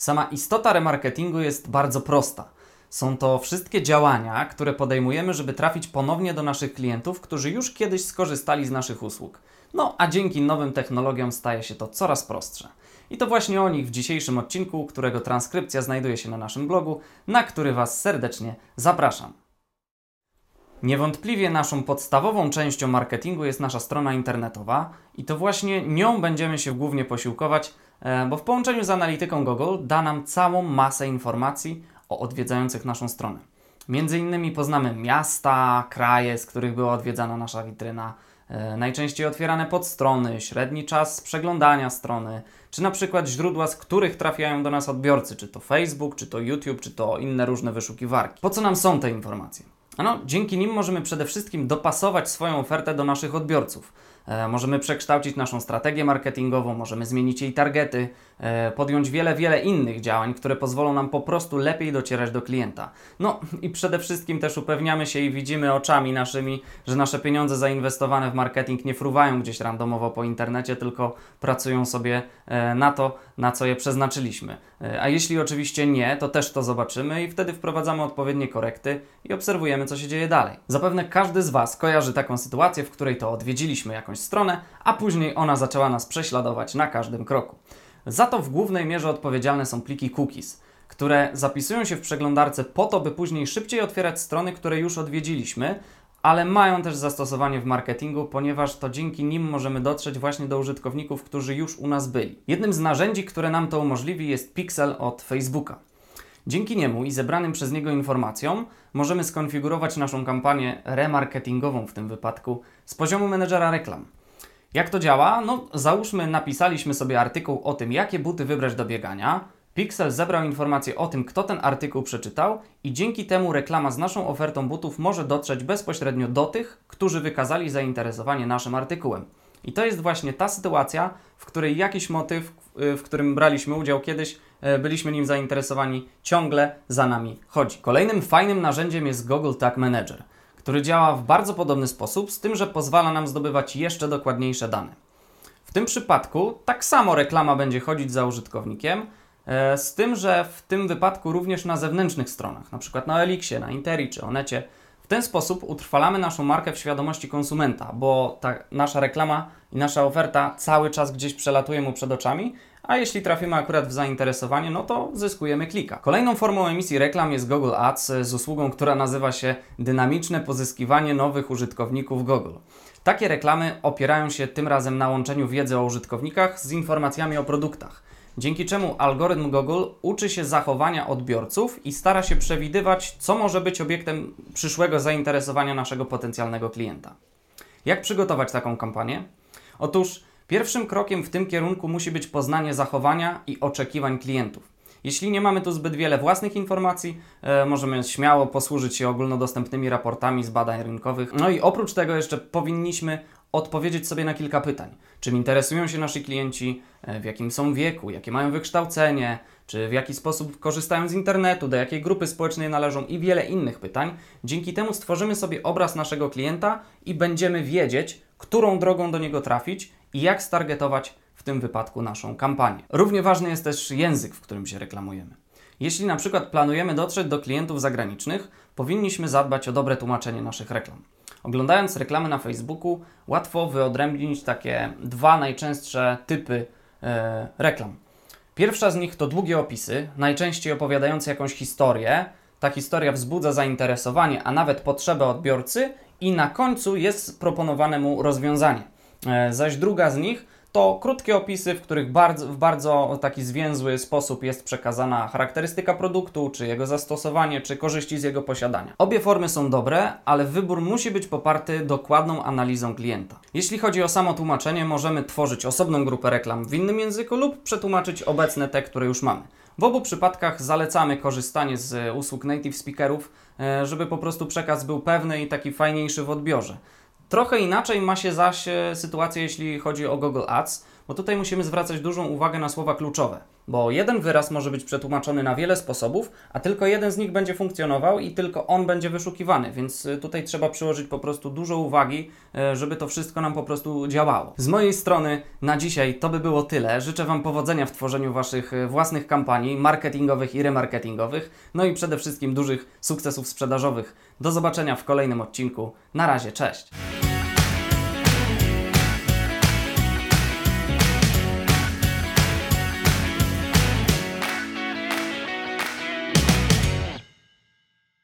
Sama istota remarketingu jest bardzo prosta. Są to wszystkie działania, które podejmujemy, żeby trafić ponownie do naszych klientów, którzy już kiedyś skorzystali z naszych usług. No a dzięki nowym technologiom staje się to coraz prostsze. I to właśnie o nich w dzisiejszym odcinku, którego transkrypcja znajduje się na naszym blogu, na który Was serdecznie zapraszam. Niewątpliwie naszą podstawową częścią marketingu jest nasza strona internetowa i to właśnie nią będziemy się głównie posiłkować, bo w połączeniu z analityką Google da nam całą masę informacji o odwiedzających naszą stronę. Między innymi poznamy miasta, kraje, z których była odwiedzana nasza witryna, e, najczęściej otwierane podstrony, średni czas przeglądania strony, czy na przykład źródła, z których trafiają do nas odbiorcy, czy to Facebook, czy to YouTube, czy to inne różne wyszukiwarki. Po co nam są te informacje? No, dzięki nim możemy przede wszystkim dopasować swoją ofertę do naszych odbiorców. E, możemy przekształcić naszą strategię marketingową, możemy zmienić jej targety, e, podjąć wiele, wiele innych działań, które pozwolą nam po prostu lepiej docierać do klienta. No i przede wszystkim też upewniamy się i widzimy oczami naszymi, że nasze pieniądze zainwestowane w marketing nie fruwają gdzieś randomowo po internecie, tylko pracują sobie e, na to, na co je przeznaczyliśmy. A jeśli oczywiście nie, to też to zobaczymy i wtedy wprowadzamy odpowiednie korekty i obserwujemy, co się dzieje dalej. Zapewne każdy z Was kojarzy taką sytuację, w której to odwiedziliśmy jakąś stronę, a później ona zaczęła nas prześladować na każdym kroku. Za to w głównej mierze odpowiedzialne są pliki cookies, które zapisują się w przeglądarce po to, by później szybciej otwierać strony, które już odwiedziliśmy, ale mają też zastosowanie w marketingu, ponieważ to dzięki nim możemy dotrzeć właśnie do użytkowników, którzy już u nas byli. Jednym z narzędzi, które nam to umożliwi, jest Pixel od Facebooka. Dzięki niemu i zebranym przez niego informacjom możemy skonfigurować naszą kampanię remarketingową w tym wypadku z poziomu menedżera reklam. Jak to działa? No, załóżmy, napisaliśmy sobie artykuł o tym, jakie buty wybrać do biegania. Pixel zebrał informacje o tym, kto ten artykuł przeczytał, i dzięki temu reklama z naszą ofertą butów może dotrzeć bezpośrednio do tych, którzy wykazali zainteresowanie naszym artykułem. I to jest właśnie ta sytuacja, w której jakiś motyw, w którym braliśmy udział kiedyś, byliśmy nim zainteresowani, ciągle za nami chodzi. Kolejnym fajnym narzędziem jest Google Tag Manager, który działa w bardzo podobny sposób, z tym, że pozwala nam zdobywać jeszcze dokładniejsze dane. W tym przypadku tak samo reklama będzie chodzić za użytkownikiem, e, z tym, że w tym wypadku również na zewnętrznych stronach, np. na Elixie, na Interi czy Onecie, ten sposób utrwalamy naszą markę w świadomości konsumenta, bo ta nasza reklama i nasza oferta cały czas gdzieś przelatuje mu przed oczami, a jeśli trafimy akurat w zainteresowanie, no to zyskujemy klika. Kolejną formą emisji reklam jest Google Ads z usługą, która nazywa się dynamiczne pozyskiwanie nowych użytkowników Google. Takie reklamy opierają się tym razem na łączeniu wiedzy o użytkownikach z informacjami o produktach dzięki czemu algorytm Google uczy się zachowania odbiorców i stara się przewidywać, co może być obiektem przyszłego zainteresowania naszego potencjalnego klienta. Jak przygotować taką kampanię? Otóż pierwszym krokiem w tym kierunku musi być poznanie zachowania i oczekiwań klientów. Jeśli nie mamy tu zbyt wiele własnych informacji, e, możemy śmiało posłużyć się ogólnodostępnymi raportami z badań rynkowych. No i oprócz tego jeszcze powinniśmy odpowiedzieć sobie na kilka pytań. Czym interesują się nasi klienci, e, w jakim są wieku, jakie mają wykształcenie, czy w jaki sposób korzystają z internetu, do jakiej grupy społecznej należą i wiele innych pytań. Dzięki temu stworzymy sobie obraz naszego klienta i będziemy wiedzieć, którą drogą do niego trafić i jak stargetować w tym wypadku naszą kampanię. Równie ważny jest też język, w którym się reklamujemy. Jeśli na przykład planujemy dotrzeć do klientów zagranicznych, powinniśmy zadbać o dobre tłumaczenie naszych reklam. Oglądając reklamy na Facebooku, łatwo wyodrębnić takie dwa najczęstsze typy e, reklam. Pierwsza z nich to długie opisy, najczęściej opowiadające jakąś historię. Ta historia wzbudza zainteresowanie, a nawet potrzebę odbiorcy, i na końcu jest proponowane mu rozwiązanie. E, zaś druga z nich to krótkie opisy, w których bardzo, w bardzo taki zwięzły sposób jest przekazana charakterystyka produktu, czy jego zastosowanie, czy korzyści z jego posiadania. Obie formy są dobre, ale wybór musi być poparty dokładną analizą klienta. Jeśli chodzi o samo tłumaczenie, możemy tworzyć osobną grupę reklam w innym języku lub przetłumaczyć obecne te, które już mamy. W obu przypadkach zalecamy korzystanie z usług native speakerów, e, żeby po prostu przekaz był pewny i taki fajniejszy w odbiorze. Trochę inaczej ma się zaś e, sytuacja, jeśli chodzi o Google Ads, bo tutaj musimy zwracać dużą uwagę na słowa kluczowe. bo jeden wyraz może być przetłumaczony na wiele sposobów, a tylko jeden z nich będzie funkcjonował i tylko on będzie wyszukiwany, więc y, tutaj trzeba przyłożyć po prostu dużo uwagi, y, żeby to wszystko nam po prostu działało. Z mojej strony na dzisiaj to by było tyle. Życzę Wam powodzenia w tworzeniu Waszych własnych kampanii marketingowych i remarketingowych, no i przede wszystkim dużych sukcesów sprzedażowych. Do zobaczenia w kolejnym odcinku. Na razie, cześć!